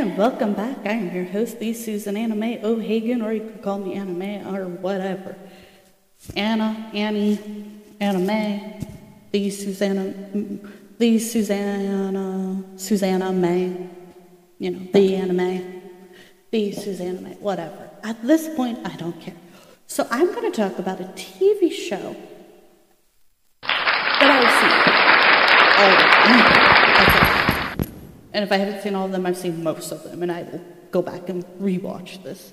And welcome back. I am your host, the Susan May O'Hagan, or you could call me May or whatever. Anna, Annie, May, the Susanna, the Susanna, Susanna May, you know, the May, the Susanna May, whatever. At this point, I don't care. So I'm going to talk about a TV show that I've seen. Oh, All of them. That's it. And if I haven't seen all of them, I've seen most of them, and I will go back and rewatch this.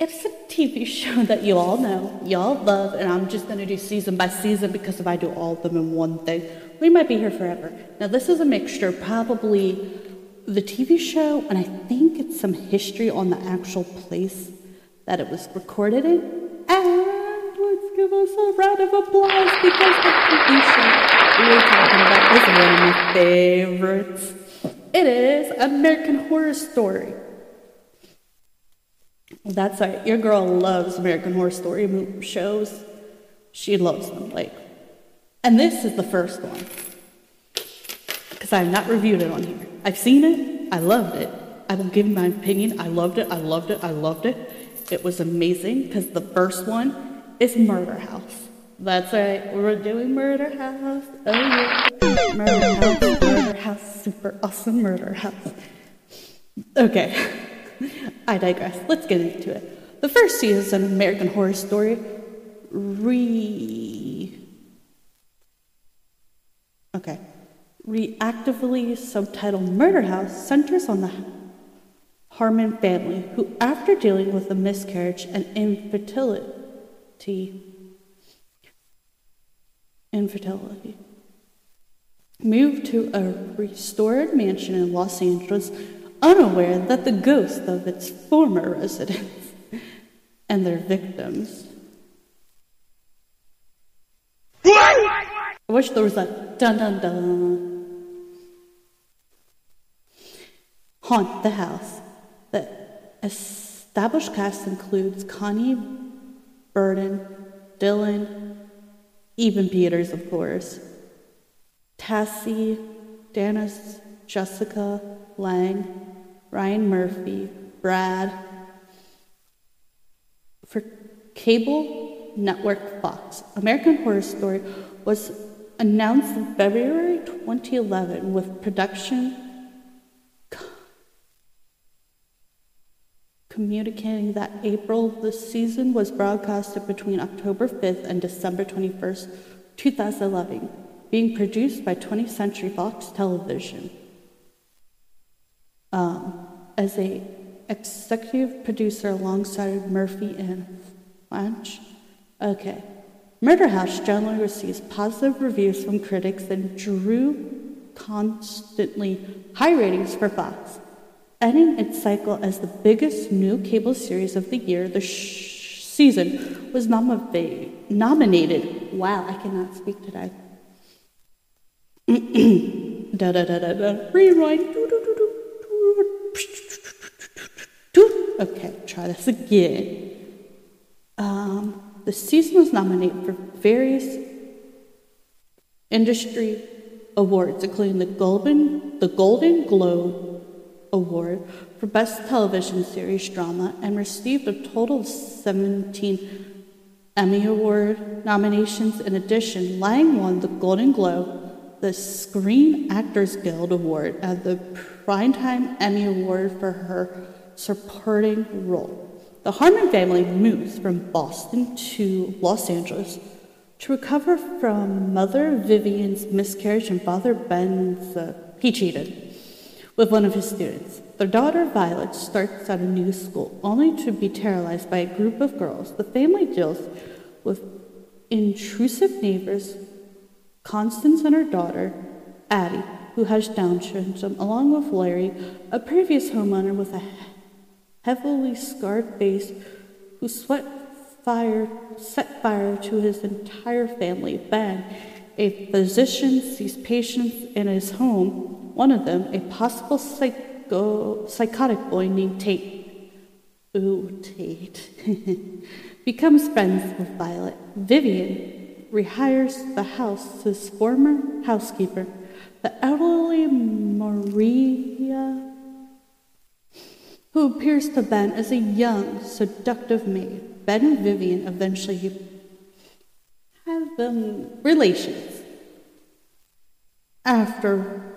It's a TV show that you all know, y'all love, and I'm just gonna do season by season because if I do all of them in one thing, we might be here forever. Now, this is a mixture, probably the TV show, and I think it's some history on the actual place that it was recorded in. And let's give us a round of applause because the TV show we're talking about is one of my favorites. It is American Horror Story. That's right, your girl loves American Horror Story shows. She loves them, like. And this is the first one. Because I have not reviewed it on here. I've seen it, I loved it. I will give my opinion. I loved it, I loved it, I loved it. It was amazing because the first one is Murder House. That's right, we're doing Murder House. Oh yeah, Murder House, Murder House, super awesome Murder House. Okay, I digress. Let's get into it. The first season of American Horror Story re. Okay. Reactively subtitled Murder House centers on the Harmon family, who, after dealing with a miscarriage and infertility, infertility, moved to a restored mansion in Los Angeles, unaware that the ghost of its former residents and their victims. I wish there was a dun dun dun. Haunt the house. The established cast includes Connie Britton, Dylan, Evan Peters, of course, Taissa, Dennis, Jessica, Lange, Ryan Murphy, Brad. For cable network Fox, American Horror Story was announced in February 2011 with production communicating that April the season was broadcasted between October 5th and December 21st, 2011, being produced by 20th Century Fox Television. Um, as a executive producer alongside Murphy and Flanch. Okay. Murder House generally receives positive reviews from critics and drew constantly high ratings for Fox. Ending its cycle as the biggest new cable series of the year, the sh- season was nominated. nominated. Wow, I cannot speak today. da da da da da. Rewind. Okay, try this again. Um, the season was nominated for various industry awards, including the Golden, the Golden Globe Award for Best Television Series Drama, and received a total of 17 Emmy Award nominations. In addition, Lange won the Golden Globe, the Screen Actors Guild Award, and the Primetime Emmy Award for her supporting role. The Harmon family moves from Boston to Los Angeles to recover from Mother Vivian's miscarriage and Father Ben's. Uh, he cheated with one of his students. Their daughter Violet starts at a new school, only to be terrorized by a group of girls. The family deals with intrusive neighbors, Constance and her daughter, Addie, who has Down syndrome, along with Larry, a previous homeowner with a heavily scarred face who sweat fire, set fire to his entire family. Ben, a physician, sees patients in his home, one of them, a possible psycho, psychotic boy named Tate. Ooh, Tate. becomes friends with Violet. Vivian rehires the house to his former housekeeper, the elderly Maria who appears to Ben as a young, seductive maid. Ben and Vivian eventually have um, relations. After,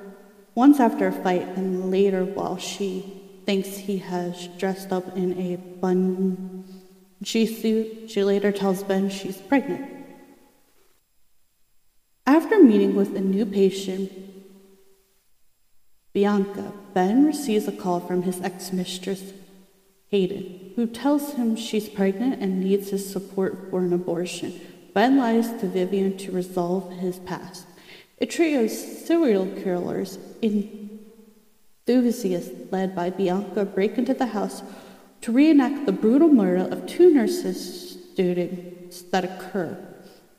once after a fight, and later while she thinks he has dressed up in a bungee suit, she later tells Ben she's pregnant. After meeting with a new patient, Bianca, Ben receives a call from his ex mistress, Hayden, who tells him she's pregnant and needs his support for an abortion. Ben lies to Vivian to resolve his past. A trio of serial killers enthusiasts led by Bianca break into the house to reenact the brutal murder of two nurses students that occur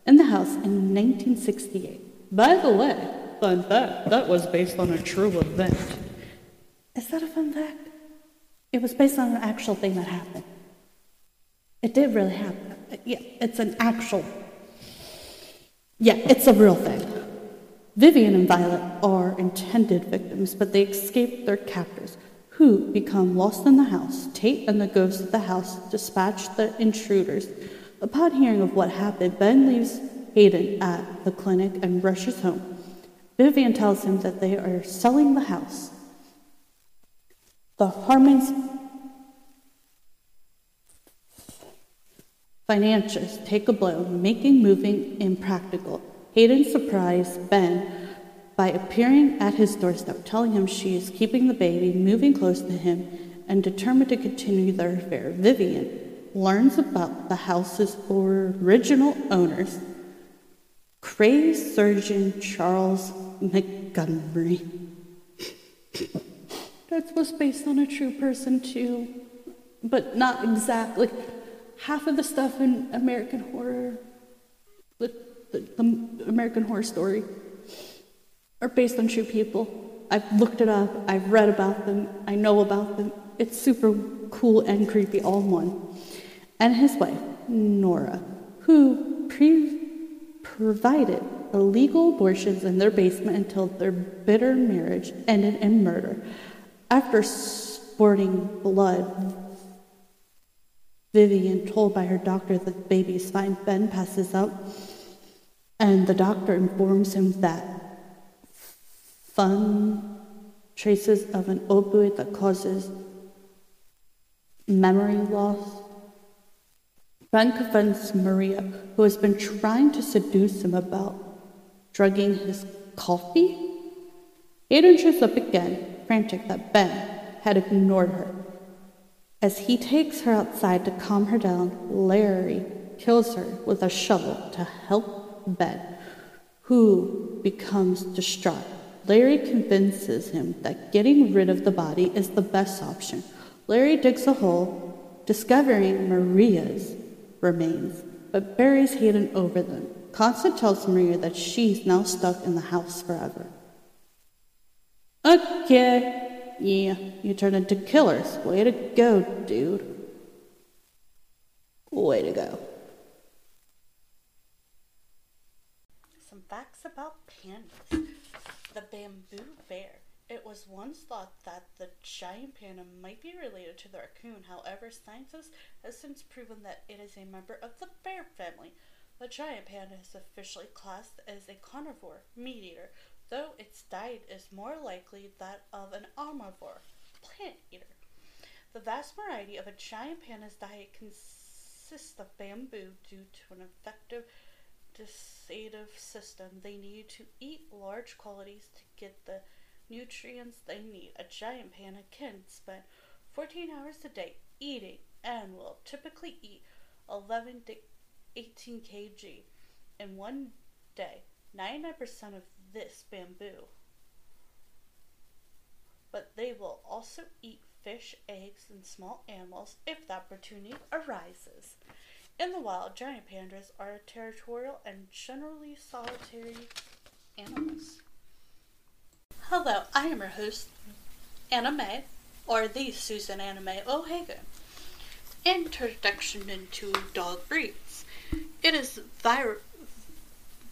in the house in 1968. By the way, fun fact, that was based on a true event. Is that a fun fact? It was based on an actual thing that happened. It did really happen. Yeah, it's an actual. Yeah, it's a real thing. Vivian and Violet are intended victims, but they escape their captors, who become lost in the house. Tate and the ghosts of the house dispatch the intruders. Upon hearing of what happened, Ben leaves Hayden at the clinic and rushes home. Vivian tells him that they are selling the house. The Harmons financiers take a blow, making moving impractical. Hayden surprised Ben by appearing at his doorstep, telling him she is keeping the baby, moving close to him, and determined to continue their affair. Vivian learns about the house's original owners, crazed surgeon Charles Montgomery. that was based on a true person, too, but not exactly. Half of the stuff in American Horror, the, the, the American Horror Story, are based on true people. I've looked it up, I've read about them, I know about them. It's super cool and creepy all in one. And his wife, Nora, who pre- provided illegal abortions in their basement until their bitter marriage ended in murder. After sporting blood, Vivian, told by her doctor that the baby fine, Ben passes out, and the doctor informs him that fun traces of an opioid that causes memory loss. Ben confronts Maria, who has been trying to seduce him about drugging his coffee? Hayden shows up again, frantic that Ben had ignored her. As he takes her outside to calm her down, Larry kills her with a shovel to help Ben, who becomes distraught. Larry convinces him that getting rid of the body is the best option. Larry digs a hole, discovering Maria's remains, but buries Hayden over them. Constance tells Maria that she's now stuck in the house forever. Okay, yeah, you turned into killers. Way to go, dude. Way to go. Some facts about pandas. The bamboo bear. It was once thought that the giant panda might be related to the raccoon. However, scientists have since proven that it is a member of the bear family. The giant panda is officially classed as a carnivore meat eater, though its diet is more likely that of an omnivore plant eater. The vast variety of a giant panda's diet consists of bamboo due to an effective digestive system. They need to eat large quantities to get the nutrients they need. A giant panda can spend 14 hours a day eating and will typically eat 11 to 18 kg in one day. 99% of this bamboo. But they will also eat fish, eggs, and small animals if the opportunity arises. In the wild, giant pandas are territorial and generally solitary animals. Hello, I am your host, Anna or the Susan Anna May O'Hagan. Introduction into dog breeds. It is vi-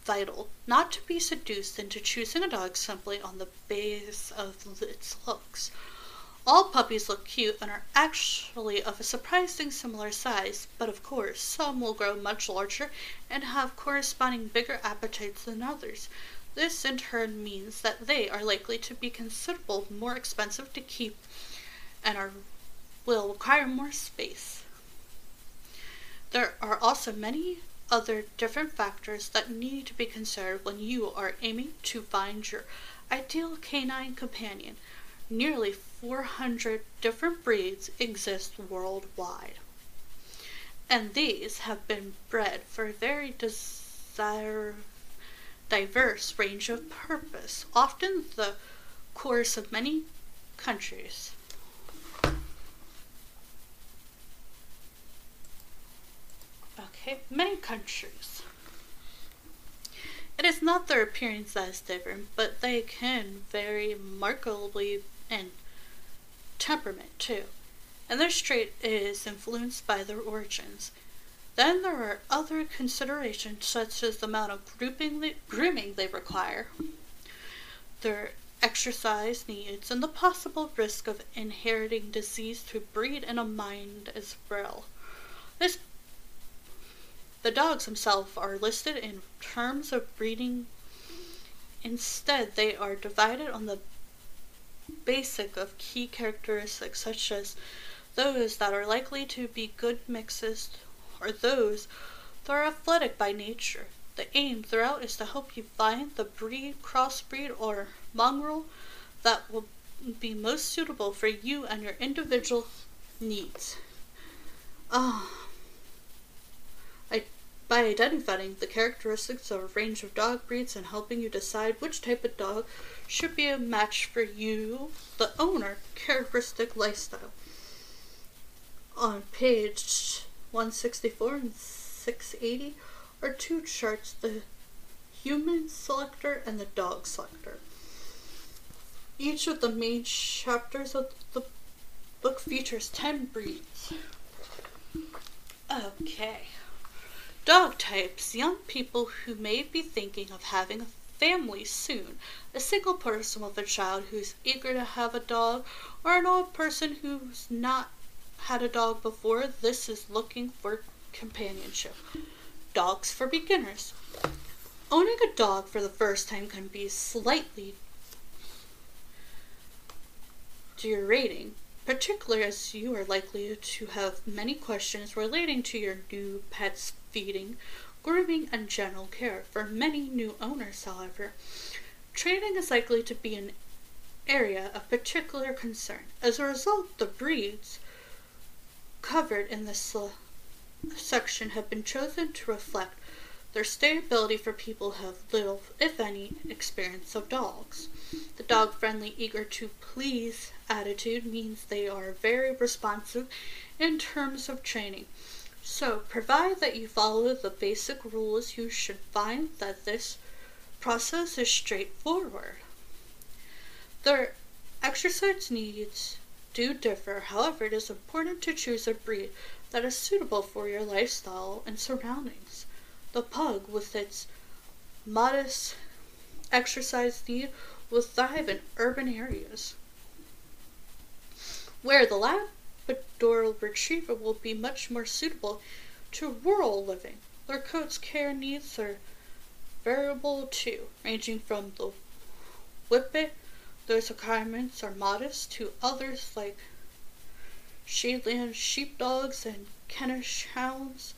vital not to be seduced into choosing a dog simply on the basis of its looks. All puppies look cute and are actually of a surprising similar size, but of course, some will grow much larger and have corresponding bigger appetites than others. This in turn means that they are likely to be considerable more expensive to keep and are will require more space. There are also many other different factors that need to be considered when you are aiming to find your ideal canine companion. Nearly 400 different breeds exist worldwide, and these have been bred for a very desire, diverse range of purpose, often the course of many countries. Okay, many countries. It is not their appearance that is different, but they can vary markedly in temperament too, and their trait is influenced by their origins. Then there are other considerations such as the amount of grouping grooming they require, their exercise needs, and the possible risk of inheriting disease through breed and a mind as well. This the dogs themselves are listed in terms of breeding. Instead, they are divided on the basic of key characteristics such as those that are likely to be good mixes or those that are athletic by nature. The aim throughout is to help you find the breed, crossbreed, or mongrel that will be most suitable for you and your individual needs. Ah. By identifying the characteristics of a range of dog breeds and helping you decide which type of dog should be a match for you, the owner, characteristic lifestyle. On page 164 and 680 are two charts the human selector and the dog selector. Each of the main chapters of the book features 10 breeds. Okay. Dog types young people who may be thinking of having a family soon, a single person with a child who's eager to have a dog, or an old person who's not had a dog before. This is looking for companionship. Dogs for beginners. Owning a dog for the first time can be slightly rating, particularly as you are likely to have many questions relating to your new pet's feeding, grooming, and general care. For many new owners, however, training is likely to be an area of particular concern. As a result, the breeds covered in this section have been chosen to reflect their stability for people who have little, if any, experience of dogs. The dog friendly, eager to please attitude means they are very responsive in terms of training. So, provide that you follow the basic rules, you should find that this process is straightforward. Their exercise needs do differ, however, it is important to choose a breed that is suitable for your lifestyle and surroundings. The pug, with its modest exercise need, will thrive in urban areas, where the lab Labrador Retriever will be much more suitable to rural living. Their coat's care needs are variable too, ranging from the whippet, those requirements are modest, to others like Shetland sheepdogs and Kentish hounds,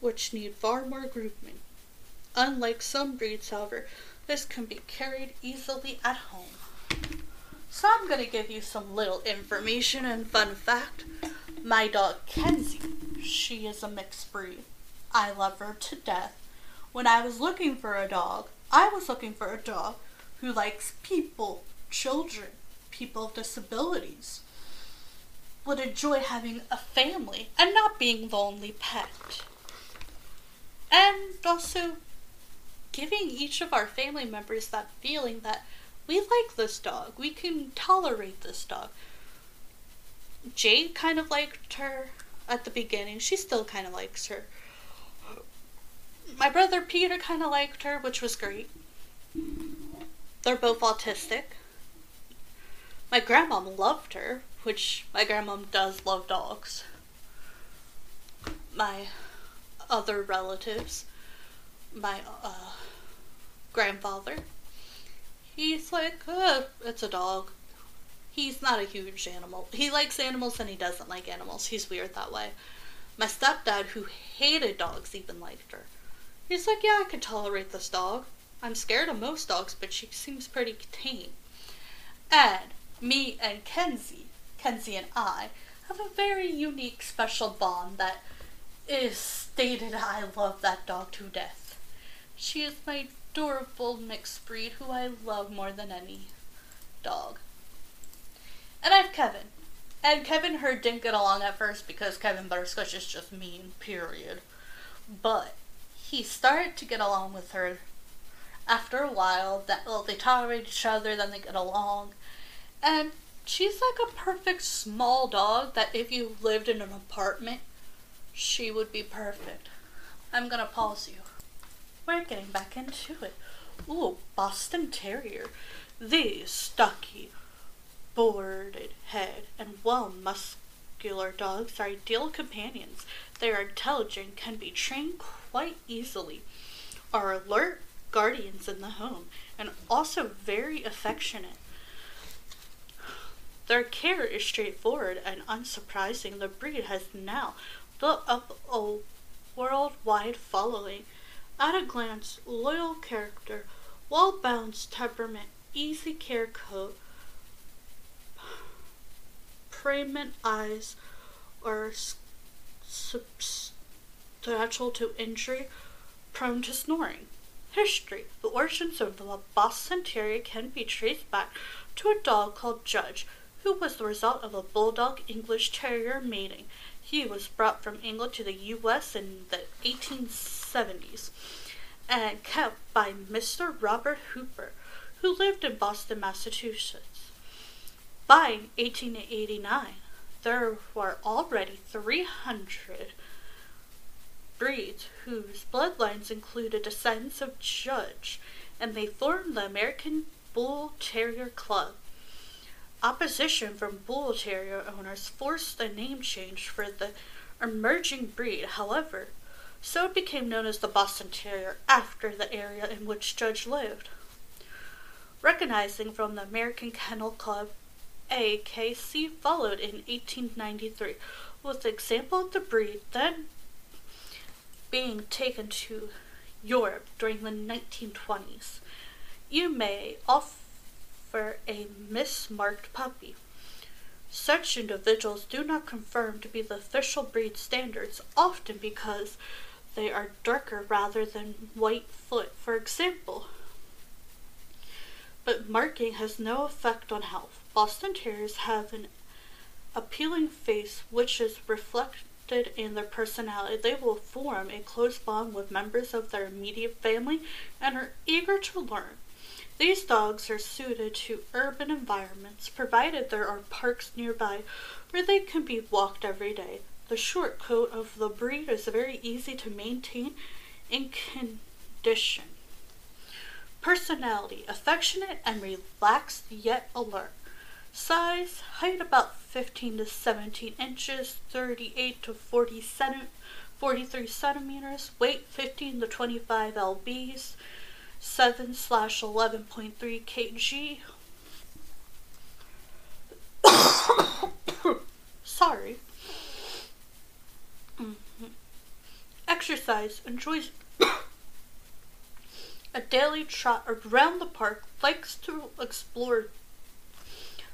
which need far more grooming. Unlike some breeds, however, this can be carried easily at home. So I'm to give you some little information and fun fact. My dog Kenzie, she is a mixed breed. I love her to death. When I was looking for a dog, I was looking for a dog who likes people, children, people with disabilities, would enjoy having a family and not being the only pet. And also giving each of our family members that feeling that we like this dog. We can tolerate this dog. Jade kind of liked her at the beginning. She still kind of likes her. My brother Peter kind of liked her, which was great. They're both autistic. My grandmom loved her, which my grandmom does love dogs. My other relatives, my uh, grandfather, he's like, uh, it's a dog. He's not a huge animal. He likes animals and he doesn't like animals. He's weird that way. My stepdad, who hated dogs, even liked her. He's like, yeah, I could tolerate this dog. I'm scared of most dogs, but she seems pretty tame. And me and Kenzie, Kenzie and I, have a very unique, special bond that is stated I love that dog to death. She is my adorable mixed breed who I love more than any dog. And I have Kevin. And Kevin her didn't get along at first because Kevin Butterscotch is just mean, period. But he started to get along with her after a while. That well, they tolerate each other, then they get along. And she's like a perfect small dog that if you lived in an apartment, she would be perfect. I'm gonna pause you. We're getting back into it. Ooh, Boston Terrier. These stocky, boarded head and well muscular dogs are ideal companions. They are intelligent, can be trained quite easily, are alert guardians in the home, and also very affectionate. Their care is straightforward and unsurprising. The breed has now built up a worldwide following. At a glance, loyal character, well balanced temperament, easy care coat, pregnant eyes, are substantial to injury, prone to snoring. History The origins of the Boston Terrier can be traced back to a dog called Judge, who was the result of a Bulldog English Terrier mating. He was brought from England to the U.S. in the 1870s and kept by Mr. Robert Hooper, who lived in Boston, Massachusetts. By 1889, there were already 300 breeds whose bloodlines included descendants of Judge, and they formed the American Bull Terrier Club. Opposition from bull terrier owners forced a name change for the emerging breed, however, so it became known as the Boston Terrier after the area in which Judge lived. Recognizing from the American Kennel Club, AKC followed in 1893 with the example of the breed then being taken to Europe during the 1920s. You may offer a mismarked puppy. Such individuals do not confirm to be the official breed standards, often because they are darker rather than white foot, for example. But marking has no effect on health. Boston Terriers have an appealing face which is reflected in their personality. They will form a close bond with members of their immediate family and are eager to learn. These dogs are suited to urban environments, provided there are parks nearby where they can be walked every day. The short coat of the breed is very easy to maintain and condition. Personality affectionate and relaxed yet alert. Size height about 15 to 17 inches, 38 to 40 centi- 43 centimeters, weight 15 to 25 lbs. 7 slash 11.3 kg. Sorry. Exercise. Enjoys a daily trot around the park. Likes to explore,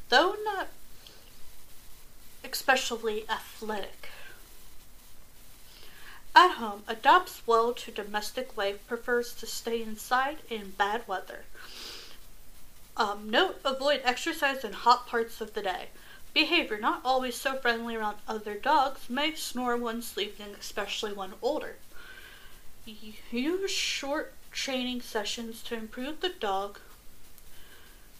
though not especially athletic. At home, adapts well to domestic life, prefers to stay inside in bad weather. Um, note, avoid exercise in hot parts of the day. Behavior not always so friendly around other dogs may snore when sleeping, especially when older. Use short training sessions to improve the dog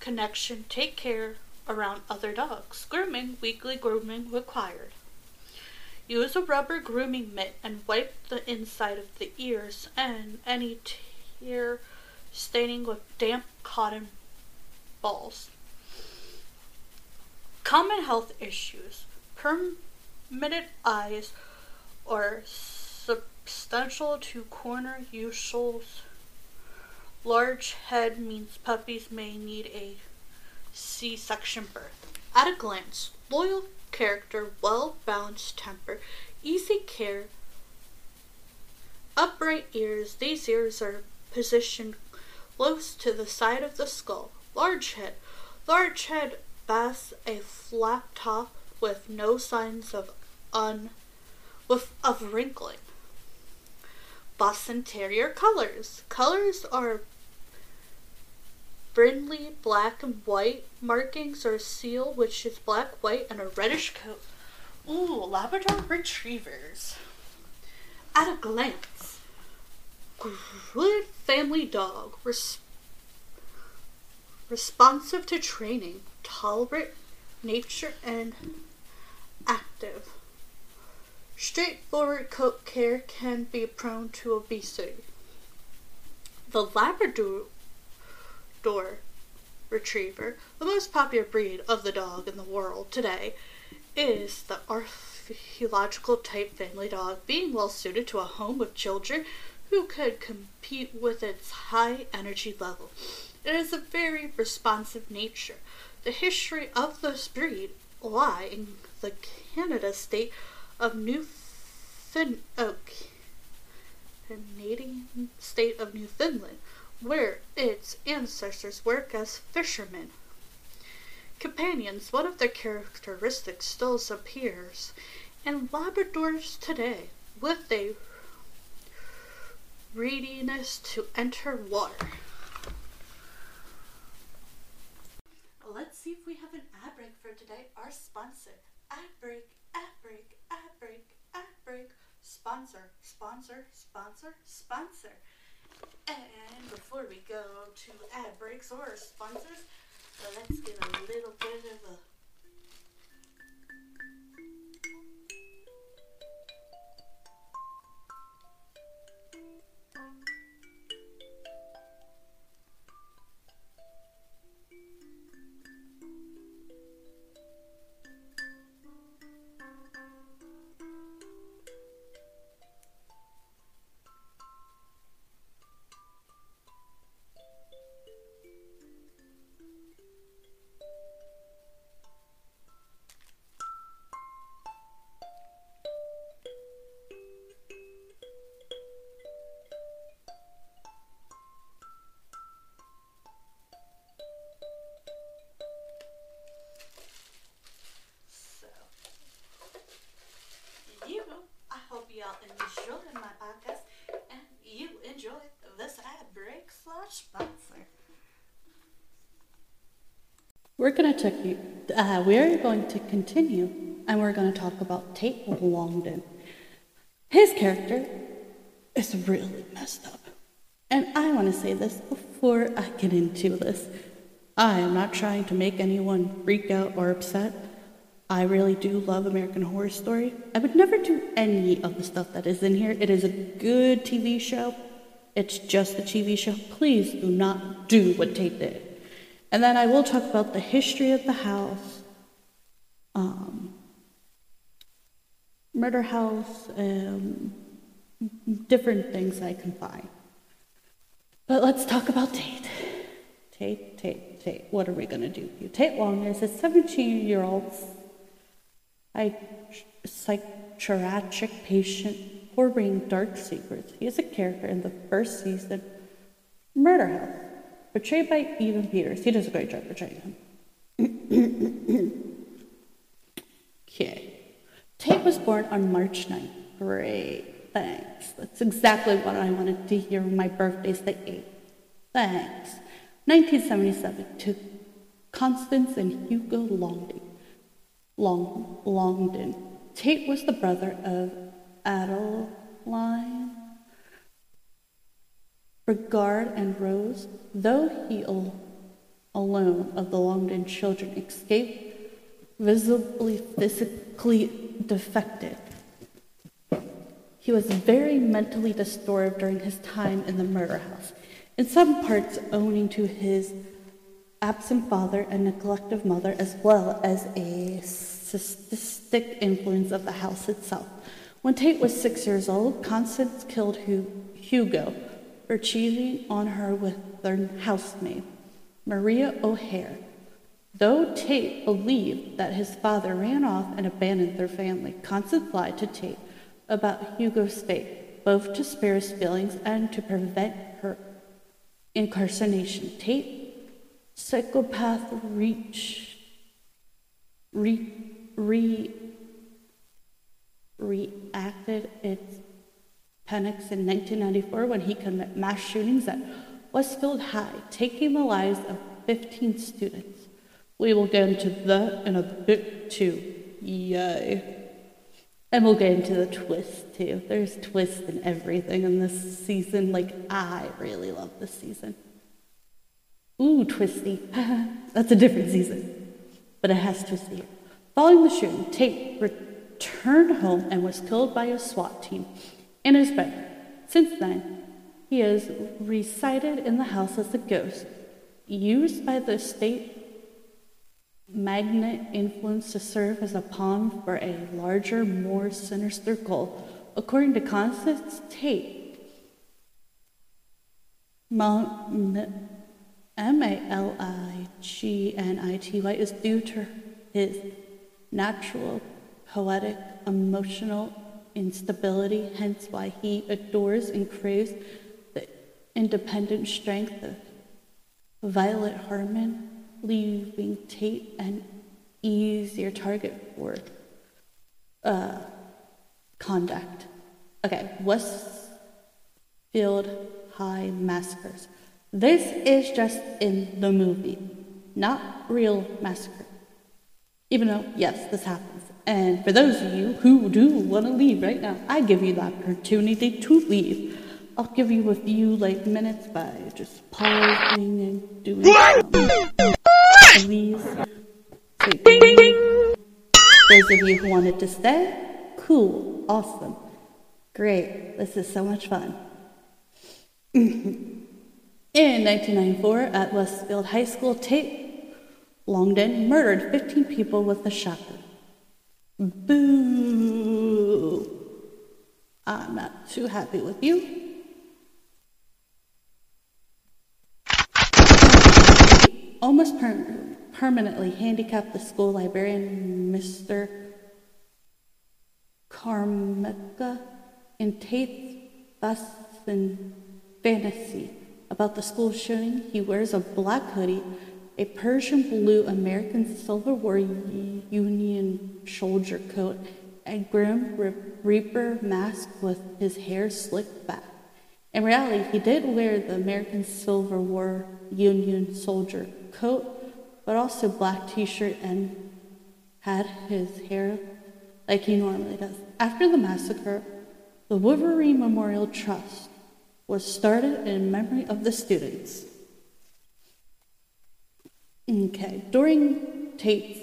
connection. Take care around other dogs. Grooming, weekly grooming required. Use a rubber grooming mitt and wipe the inside of the ears and any tear staining with damp cotton balls. Common health issues, permitted eyes, or substantial to corner usuals. Large head means puppies may need a C-section birth. At a glance, loyal character, well balanced temper, easy care, upright ears. These ears are positioned close to the side of the skull. Large head. Large head bas a flat top with no signs of un with of wrinkling. Boston Terrier colors. Colors are brindley black and white. Markings are seal, which is black, white, and a reddish coat. Ooh, Labrador Retrievers. At a glance, good family dog, res- responsive to training, tolerant, nature, and active. Straightforward coat care can be prone to obesity. The Labrador Retriever, the most popular breed of the dog in the world today, is the archaeological type family dog, being well suited to a home with children who could compete with its high energy level. It has a very responsive nature. The history of this breed lie in the Canada state of Newfoundland, oh, Canadian state of Newfoundland, where its ancestors worked as fishermen. Companions, one of their characteristics still appears in Labradors today, with a readiness to enter water. Let's see if we have an ad break for today. Our sponsor, ad break, ad break, ad break, ad break, sponsor, sponsor, sponsor, sponsor. And before we go to ad breaks or sponsors, let's get a little bit of a to uh, we're going to continue and we're going to talk about Tate Langdon. His character is really messed up. And I want to say this before I get into this. I am not trying to make anyone freak out or upset. I really do love American Horror Story. I would never do any of the stuff that is in here. It is a good TV show. It's just a TV show. Please do not do what Tate did. And then I will talk about the history of the house, um, murder house, um, different things I can find. But let's talk about Tate. Tate, Tate, Tate. What are we going to do? You Tate Long is a 17 year old psychiatric patient harboring dark secrets. He is a character in the first season, Murder House, portrayed by Evan Peters. He does a great job portraying him. okay. Tate was born on March 9th. Great. Thanks. That's exactly what I wanted to hear. My birthday's the 8th. Thanks. 1977 to Constance and Hugo Langdon. Long, Langdon. Tate was the brother of Adeline Beauregard and Rose. Though he al- alone of the Langdon children escaped, visibly physically defected. He was very mentally disturbed during his time in the murder house, in some parts owing to his absent father and neglective mother, as well as a sadistic influence of the house itself. When Tate was six years old, Constance killed Hugo for cheating on her with their housemaid, Maria O'Hare. Though Tate believed that his father ran off and abandoned their family, Constance lied to Tate about Hugo's fate, both to spare his feelings and to prevent her incarceration. Tate, psychopath, reach, re, re, reacted its panics in 1994 when he committed mass shootings at Westfield High, taking the lives of 15 students. We will get into that in a bit too. Yay. And we'll get into the twist too. There's twists in everything in this season. Like, I really love this season. Ooh, twisty. That's a different season. But it has twisty. Following the shooting, Tate returned home and was killed by a SWAT team in his bed. Since then, he has resided in the house as a ghost, used by the state magnet influence to serve as a pawn for a larger, more sinister goal. According to Constance Tate, M-A-L-I-G-N-I-T-Y is due to his natural, poetic, emotional instability, hence why he adores and craves the independent strength of Violet Harmon leaving Tate an easier target for uh, conduct. Okay, Westfield High Massacres. This is just in the movie, not real massacre. Even though, yes, this happens. And for those of you who do want to leave right now, I give you the opportunity to leave. I'll give you a few like minutes by just pausing and doing take Those of you who wanted to stay, cool, awesome, great. This is so much fun. In 1994, at Westfield High School, Tate Langdon murdered 15 people with a shotgun. Boo! I'm not too happy with you. almost per- permanently handicapped the school librarian, Mr. Carmichael, in Tate's Boston fantasy about the school shooting. He wears a black hoodie, a Persian blue American Civil War Union soldier coat, a grim reaper mask with his hair slicked back. In reality, he did wear the American Civil War Union soldier coat, but also black t-shirt and had his hair like he normally does. After the massacre, the Wolverine Memorial Trust was started in memory of the students. Okay, during Tate's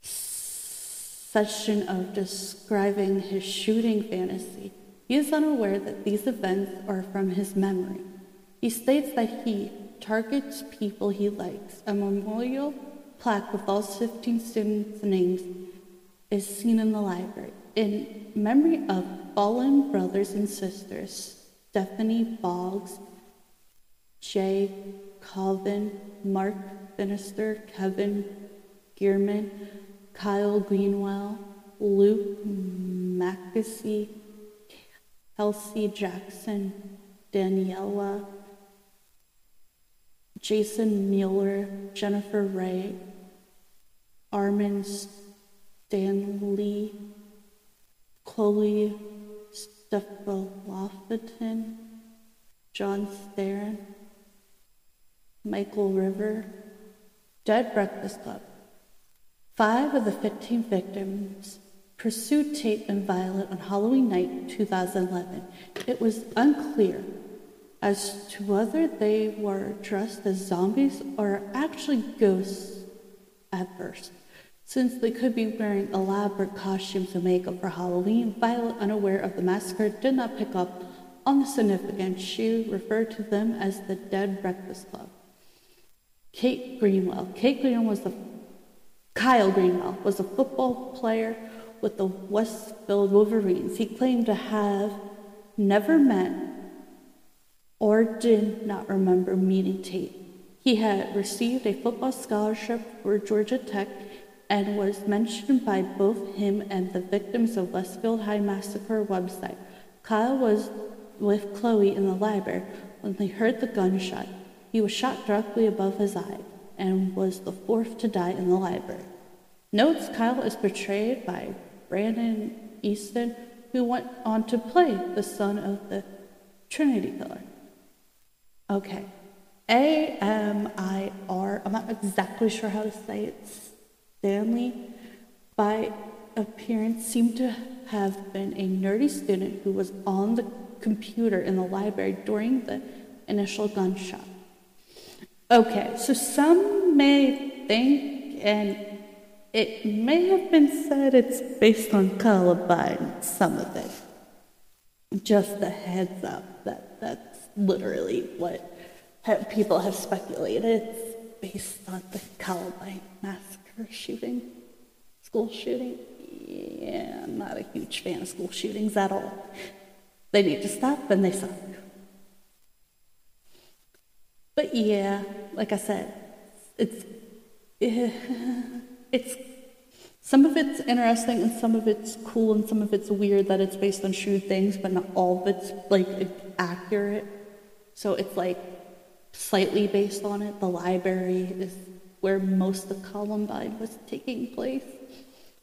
session of describing his shooting fantasy, he is unaware that these events are from his memory. He states that he targets people he likes. A memorial plaque with all 15 students' names is seen in the library in memory of fallen brothers and sisters Stephanie Boggs, Jay Colvin, Mark Finister, Kevin Gearman, Kyle Greenwell, Luke Mackesy, Kelsey Jackson, Daniela, Jason Mueller, Jennifer Wright, Armin Stanley, Chloe Stephalofton, John Staron, Michael River, Dead Breakfast Club. Five of the 15 victims pursued Tate and Violet on Halloween night 2011. It was unclear as to whether they were dressed as zombies or actually ghosts at first. Since they could be wearing elaborate costumes and makeup for Halloween, Violet, unaware of the massacre, did not pick up on the significance. She referred to them as the Dead Breakfast Club. Kate Greenwell. Kate Greenwell was the Kyle Greenwell was a football player with the Westfield Wolverines. He claimed to have never met or did not remember meeting Tate. He had received a football scholarship for Georgia Tech and was mentioned by both him and the victims of Westfield High Massacre website. Kyle was with Chloe in the library when they heard the gunshot. He was shot directly above his eye and was the fourth to die in the library. Notes Kyle is portrayed by Brando Eaton, who went on to play the son of the Trinity Killer. Okay. A M I R, I'm not exactly sure how to say it. Stanley, by appearance, seemed to have been a nerdy student who was on the computer in the library during the initial gunshot. Okay, so some may think, and it may have been said it's based on Columbine, some of it. Just a heads up that that's literally what people have speculated. It's based on the Columbine massacre shooting, school shooting. Yeah, I'm not a huge fan of school shootings at all. They need to stop, and they suck. But yeah, like I said, it's it's some of it's interesting and some of it's cool and some of it's weird that it's based on true things, but not all of it's like accurate. So it's like slightly based on it. The library is where most of Columbine was taking place,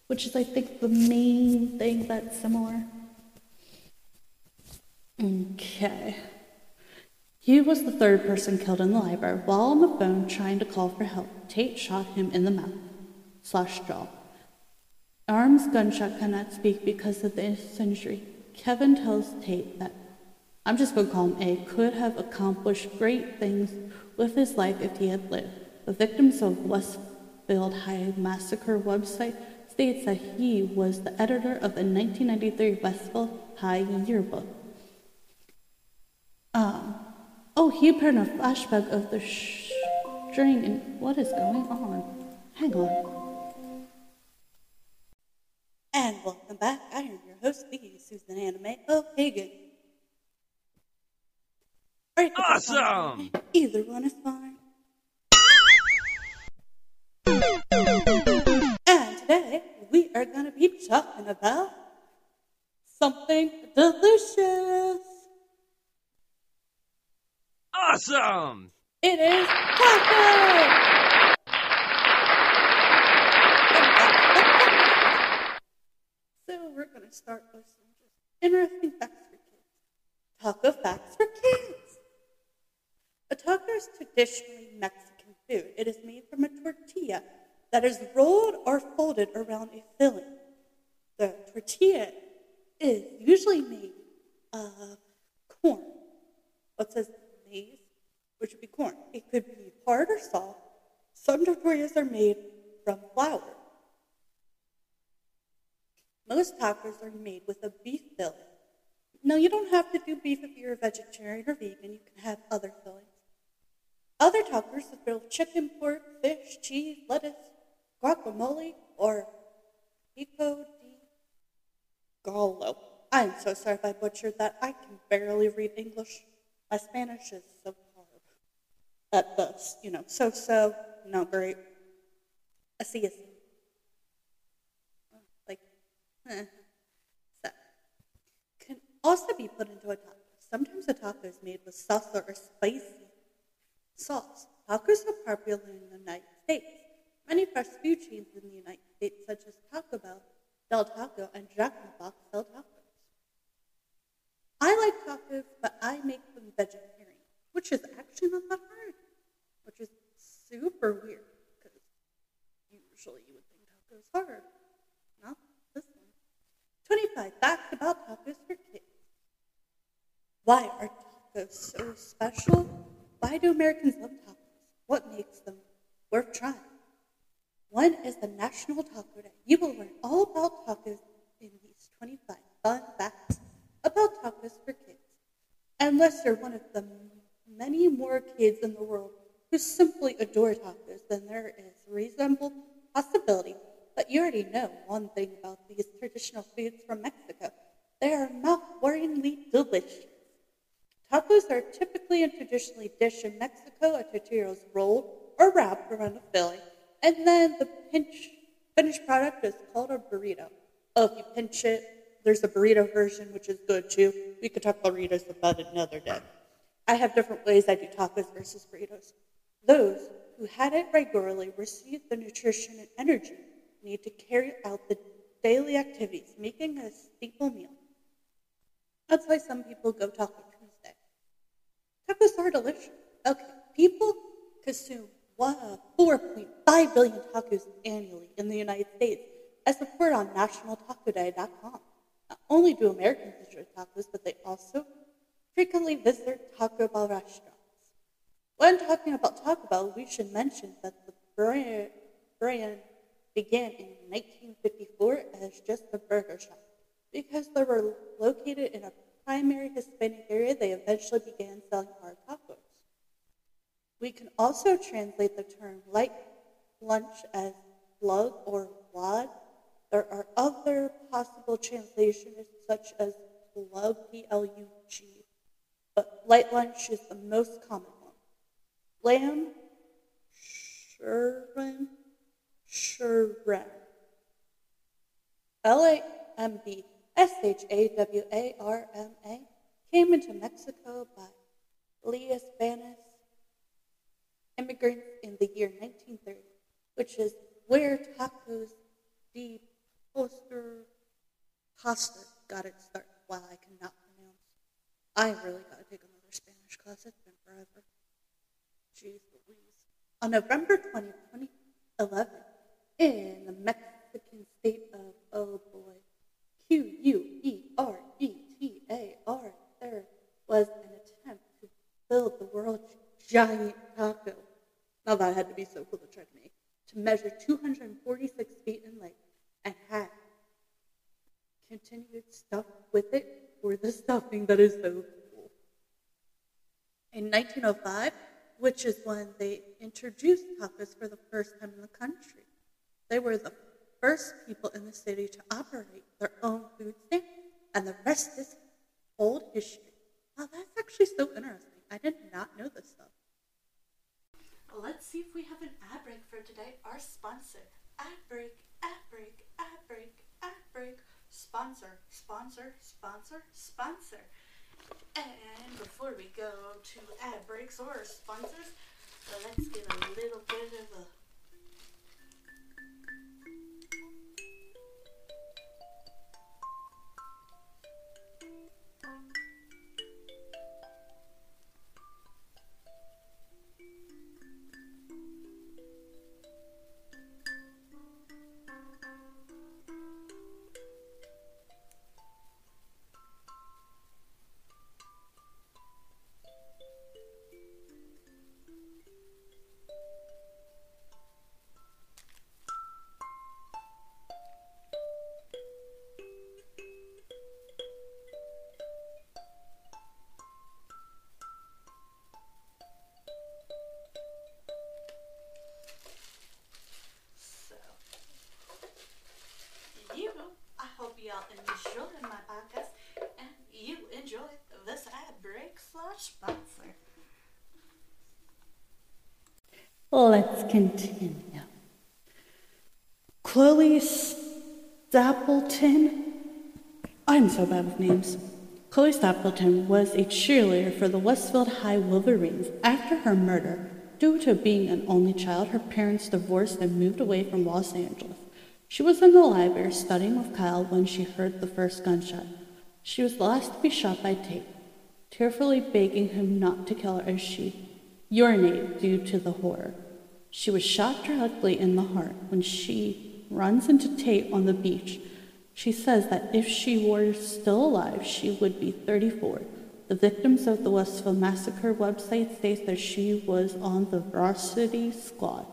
which is I think the main thing that's similar. Okay. He was the third person killed in the library. While on the phone trying to call for help, Tate shot him in the mouth slash jaw. Arm's gunshot cannot speak because of the injury. Kevin tells Tate that I'm just going to call him A could have accomplished great things with his life if he had lived. The victims of Westfield High Massacre website states that he was the editor of the 1993 Westfield High Yearbook. Um, oh, he appeared in a flashback of the string and what is going on? Hang on. And welcome back. I am your host, the Susan Anime of Hagen. Awesome! Either one is fine. And today we are going to be talking about something delicious. Awesome! It is taco! So we're going to start with some just interesting facts for kids. Taco facts for kids. A taco is traditionally Mexican food. It is made from a tortilla that is rolled or folded around a filling. The tortilla is usually made of corn. What says maize, which would be corn. It could be hard or soft. Some tortillas are made from flour. Most tacos are made with a beef filling. No, you don't have to do beef if you're a vegetarian or vegan. You can have other fillings. Other tacos are filled with chicken, pork, fish, cheese, lettuce, guacamole, or pico de gallo. I'm so sorry if I butchered that. I can barely read English. My Spanish is so hard. At best, you know, so so, not great. Así es. Like, eh. So, can also be put into a taco. Sometimes a taco is made with salsa or spicy sauce. Tacos are popular in the United States. Many fast food chains in the United States, such as Taco Bell, Del Taco, and Jack in the Box, sell tacos. I like tacos, but I make them vegetarian, which is actually not that hard, which is super weird because usually you would think tacos are hard. Not this one. 25 facts about tacos for kids. Why are tacos so special? Why do Americans love tacos? What makes them worth trying? One is the National Taco Day. You will learn all about tacos in these 25 fun facts about tacos for kids. Unless you're one of the many more kids in the world who simply adore tacos, then there is reasonable possibility but you already know one thing about these traditional foods from Mexico. They are mouth-wateringly delicious. Tacos are typically and traditionally dished in Mexico. A tortilla is rolled or wrapped around a filling, and then the pinch, finished product is called a burrito. Oh, if you pinch it, there's a burrito version, which is good too. We could talk burritos about another day. I have different ways I do tacos versus burritos. Those who had it regularly receive the nutrition and energy need to carry out the daily activities, making a staple meal. That's why some people go Taco Tuesday. Tacos are delicious. Okay, people consume 4.5 billion tacos annually in the United States, as reported on NationalTacoDay.com. Only do Americans enjoy tacos, but they also frequently visit Taco Bell restaurants. When talking about Taco Bell, we should mention that the brand, brand began in 1954 as just a burger shop. Because they were located in a primary Hispanic area, they eventually began selling hard tacos. We can also translate the term light lunch as plug or wad. There are other possible translations such as plug, P-L-U-G, but light lunch is the most common one. Lamb, sherman, Shawram. L-A-M-B S-H-A-W-A-R-M-A came into Mexico by Leo's immigrants in the year 1930, which is where tacos de poster pasta got it started. Wow, I cannot pronounce. I really got to take another Spanish class. It's been forever. Jeez Louise. On November 20, 2011, in the Mexican state of, oh boy, Q U E R E T A R, there was an attempt to build the world's giant taco. Now that had to be so cool to try to make. To measure 246 feet in length and had continued stuff with it for the stuffing that is so cool. In 1905, which is when they introduced tacos for the first time in the country. They were the first people in the city to operate their own food stand, and the rest is old history. Wow, that's actually so interesting. I did not know this stuff. Let's see if we have an ad break for today. Our sponsor. Ad break, ad break, ad break, ad break. Sponsor, sponsor, sponsor, sponsor. And before we go to ad breaks or sponsors, let's get a little bit of a continue. Chloe Stapleton. I'm so bad with names. Chloe Stapleton was a cheerleader for the Westfield High Wolverines. After her murder, due to being an only child, her parents divorced and moved away from Los Angeles. She was in the library studying with Kyle when she heard the first gunshot. She was the last to be shot by Tate, tearfully begging him not to kill her as she urinated due to the horror. She was shot directly in the heart when she runs into Tate on the beach. She says that if she were still alive, she would be 34. The victims of the Westfield Massacre website states that she was on the varsity squad.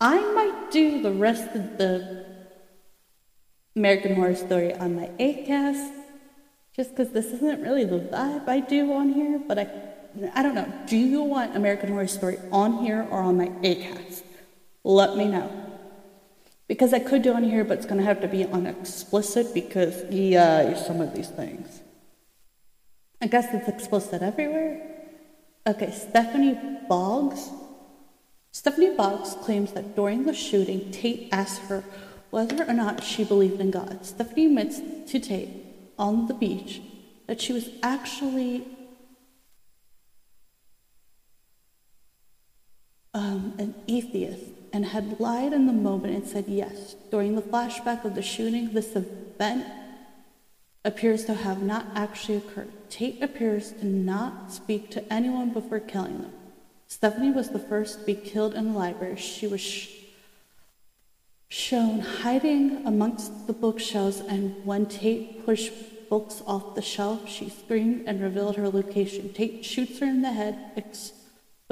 I might do the rest of the American Horror Story on my ACAST, just because this isn't really the vibe I do on here, but I I don't know. Do you want American Horror Story on here or on my ACAST? Let me know. Because I could do on here, but it's going to have to be on explicit because, yeah, some of these things. I guess it's explicit everywhere. Okay, Stephanie Boggs. Stephanie Boggs claims that during the shooting, Tate asked her whether or not she believed in God. Stephanie admits to Tate on the beach that she was actually um, an atheist and had lied in the moment and said yes. During the flashback of the shooting, this event appears to have not actually occurred. Tate appears to not speak to anyone before killing them. Stephanie was the first to be killed in the library. She was sh- shown hiding amongst the bookshelves, and when Tate pushed books off the shelf, she screamed and revealed her location. Tate shoots her in the head,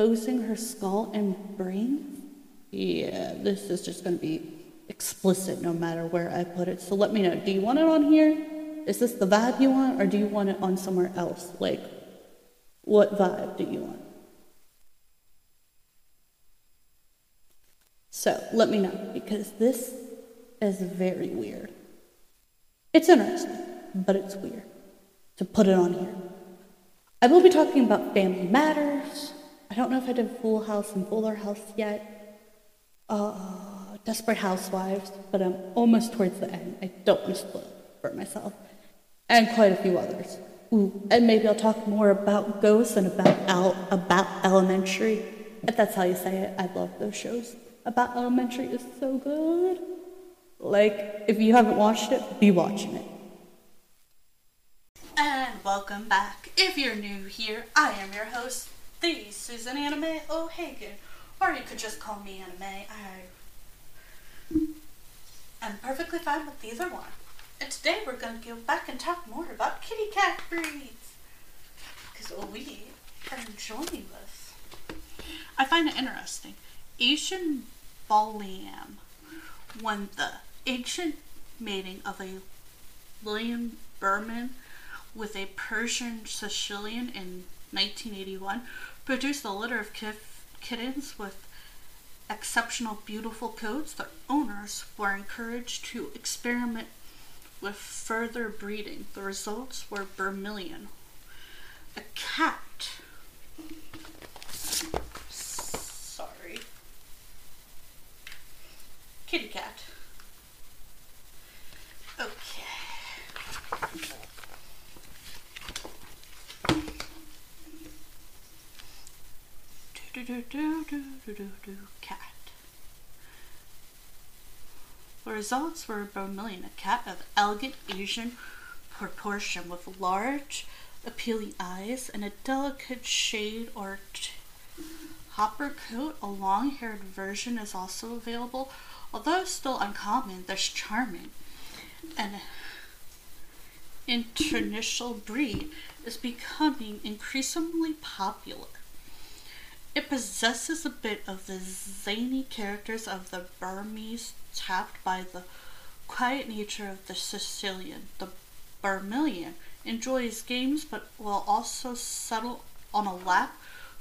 exposing her skull and brain? Yeah, this is just going to be explicit no matter where I put it. So let me know. Do you want it on here? Is this the vibe you want, or do you want it on somewhere else? Like, what vibe do you want? So let me know because this is very weird. It's interesting, but it's weird to put it on here. I will be talking about Family Matters. I don't know if I did Full House and Fuller House yet. Uh, Desperate Housewives, but I'm almost towards the end. I don't want to spoil for myself and quite a few others. Ooh, and maybe I'll talk more about Ghosts and about Abbott Elementary. If that's how you say it, I love those shows. Abbott Elementary is so good. Like, if you haven't watched it, be watching it. And welcome back. If you're new here, I am your host, the Susan Anime O'Hagan, or you could just call me Anime. I am perfectly fine with either one. And today we're going to go back and talk more about kitty cat breeds. Because we are enjoying this. I find it interesting. Asian Baliam won the ancient mating of a William Berman with a Persian Sicilian in 1981, produced a litter of kif- kittens with exceptional beautiful coats. Their owners were encouraged to experiment with further breeding. The results were vermilion. A cat. Sorry. Kitty cat. Okay. Do do do do do do cat. The results were a Vermilion, a cat of elegant Asian proportion with large, appealing eyes and a delicate shade or hopper coat. A long haired version is also available, although still uncommon, this charming and international breed is becoming increasingly popular. It possesses a bit of the zany characters of the Burmese tapped by the quiet nature of the Sicilian. The Vermilion enjoys games but will also settle on a lap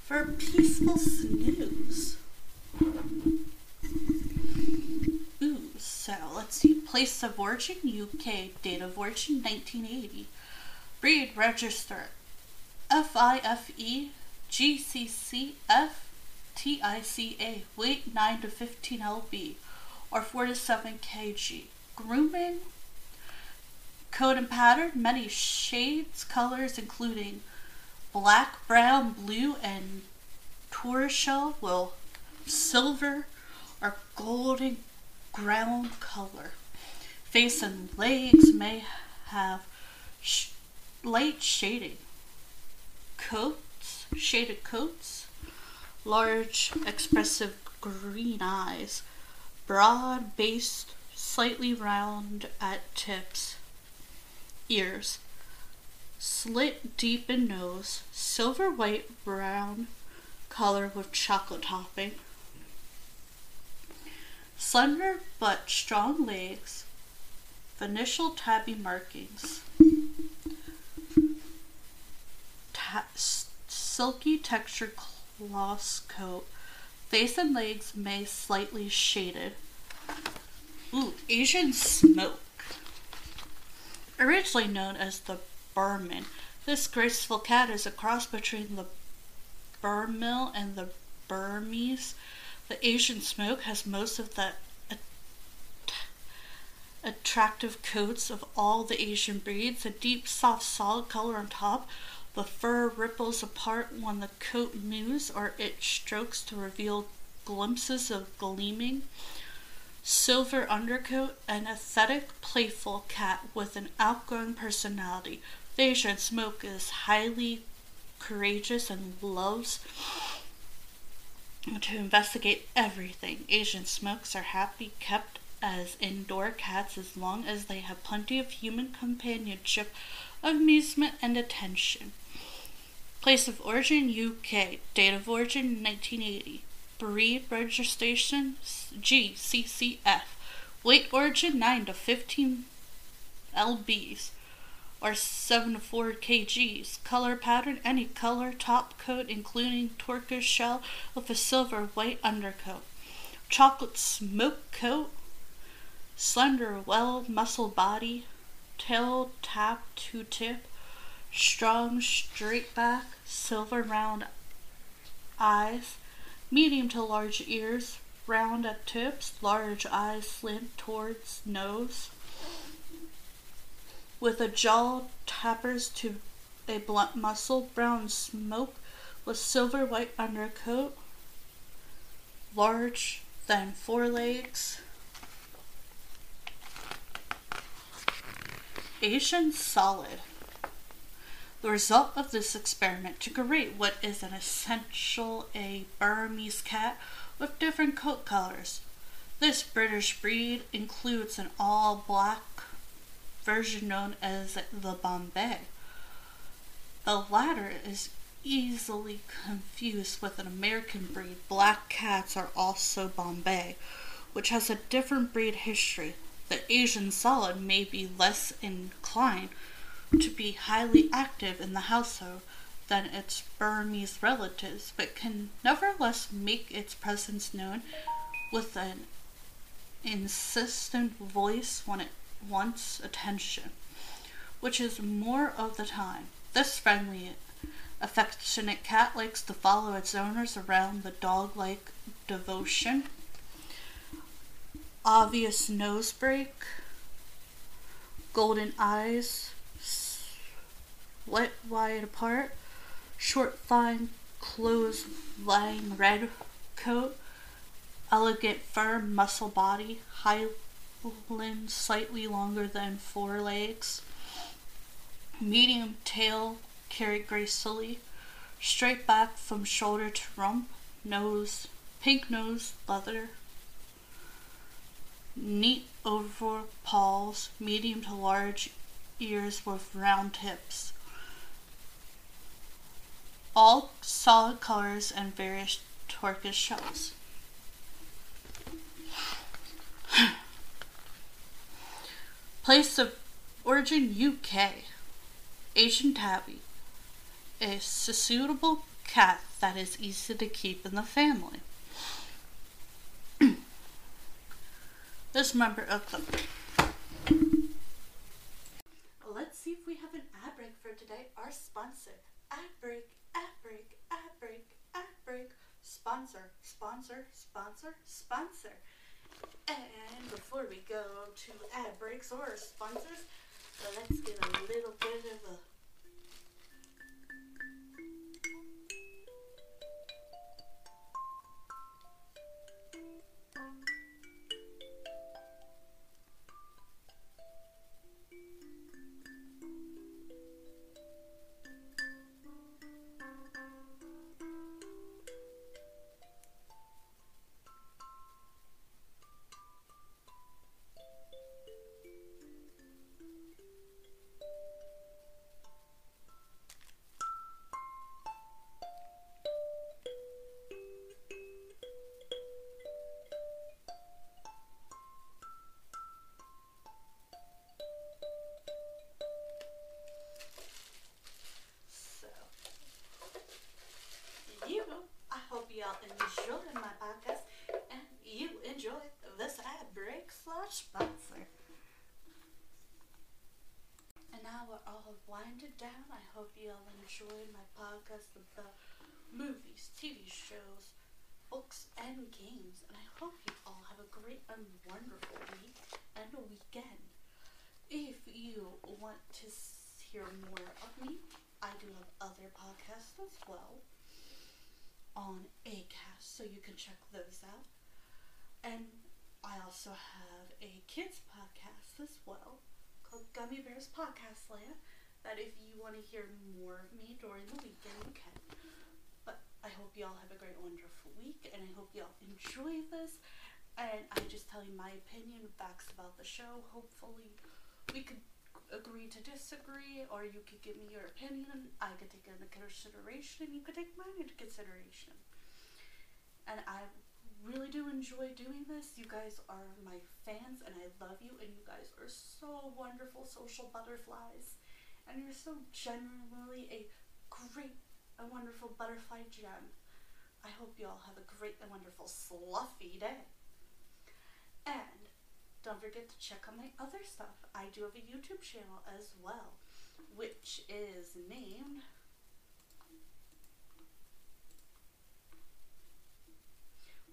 for a peaceful snooze. Ooh, so let's see. Place of origin UK, date of origin 1980. Breed register FIFE GCCF TICA, weight 9 to 15 lb or 4 to 7 kg. Grooming, coat and pattern, many shades, colors including black, brown, blue, and tortoiseshell, will silver or golden ground color. Face and legs may have sh- light shading. Coats, shaded coats, large, expressive green eyes, broad based, slightly round at tips, ears, slit deep in nose, silver white brown color with chocolate topping, slender but strong legs, initial tabby markings, ta- silky textured cloth coat. Face and legs may slightly shaded. Ooh, Asian smoke. Originally known as the Burman, this graceful cat is a cross between the Burmese and the Burmese. The Asian smoke has most of the attractive coats of all the Asian breeds, a deep, soft, solid color on top. The fur ripples apart when the coat moves or it strokes to reveal glimpses of gleaming silver undercoat, an athletic, playful cat with an outgoing personality. Asian smoke is highly courageous and loves to investigate everything. Asian smokes are happy kept as indoor cats as long as they have plenty of human companionship, amusement, and attention. Place of origin UK. Date of origin 1980. Breed registration GCCF. Weight origin 9 to 15 lbs or 7 to 4 kgs. Color pattern any color top coat including tortoise shell with a silver white undercoat. Chocolate smoke coat slender, well muscled body, tail tap to tip, strong straight back, silver round eyes, medium to large ears, round at tips, large eyes slant towards nose, with a jaw tapers to a blunt muscle, brown smoke with silver white undercoat, large than forelegs. Asian solid. The result of this experiment to create what is an essential a Burmese cat with different coat colors. This British breed includes an all black version known as the Bombay. The latter is easily confused with an American breed. Black cats are also Bombay, which has a different breed history the Asian solid may be less inclined to be highly active in the household than its Burmese relatives, but can nevertheless make its presence known with an insistent voice when it wants attention, which is more of the time. This friendly, affectionate cat likes to follow its owners around the dog like devotion obvious nose break, golden eyes, split wide apart, short fine close lying red coat, elegant firm muscle body, high limbs slightly longer than forelegs, medium tail carried gracefully, straight back from shoulder to rump, nose, pink nose, leather, neat oval paws, medium to large ears with round tips. All solid colors and various shells. Place of origin UK. Asian tabby. A suitable cat that is easy to keep in the family. this member of the. Let's see if we have an ad break for today. Our sponsor. Ad break, ad break, ad break. Sponsor, sponsor, sponsor, sponsor. And before we go to ad breaks or sponsors, let's get a little bit of a also have a kids podcast as well called Gummy Bears Podcast Land. That if you want to hear more of me during the weekend, you can. But I hope you all have a great, wonderful week, and I hope you all enjoy this. And I just tell you my opinion, facts about the show. Hopefully, we could agree to disagree, or you could give me your opinion. I could take it into consideration, and you could take mine into consideration. And I really do enjoy doing this. You guys are my fans, and I love you, and you guys are so wonderful social butterflies. And you're so genuinely a great and wonderful butterfly gem. I hope you all have a great and wonderful fluffy day. And don't forget to check out my other stuff. I do have a YouTube channel as well, which is named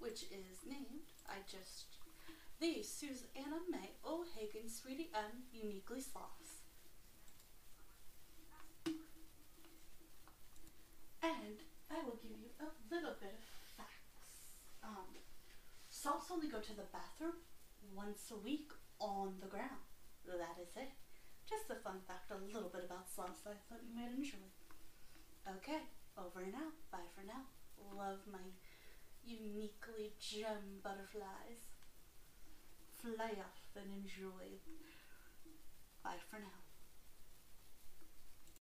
which is named I just the Susanna May O'Hagan Sweetie M Uniquely Sauce. And I will give you a little bit of facts. Um, only go to the bathroom once a week on the ground. That is it. Just a fun fact, a little bit about sauce I thought you might enjoy. Okay, over and out. Bye for now. Love my uniquely gem butterflies. Fly off and enjoy. Bye for now.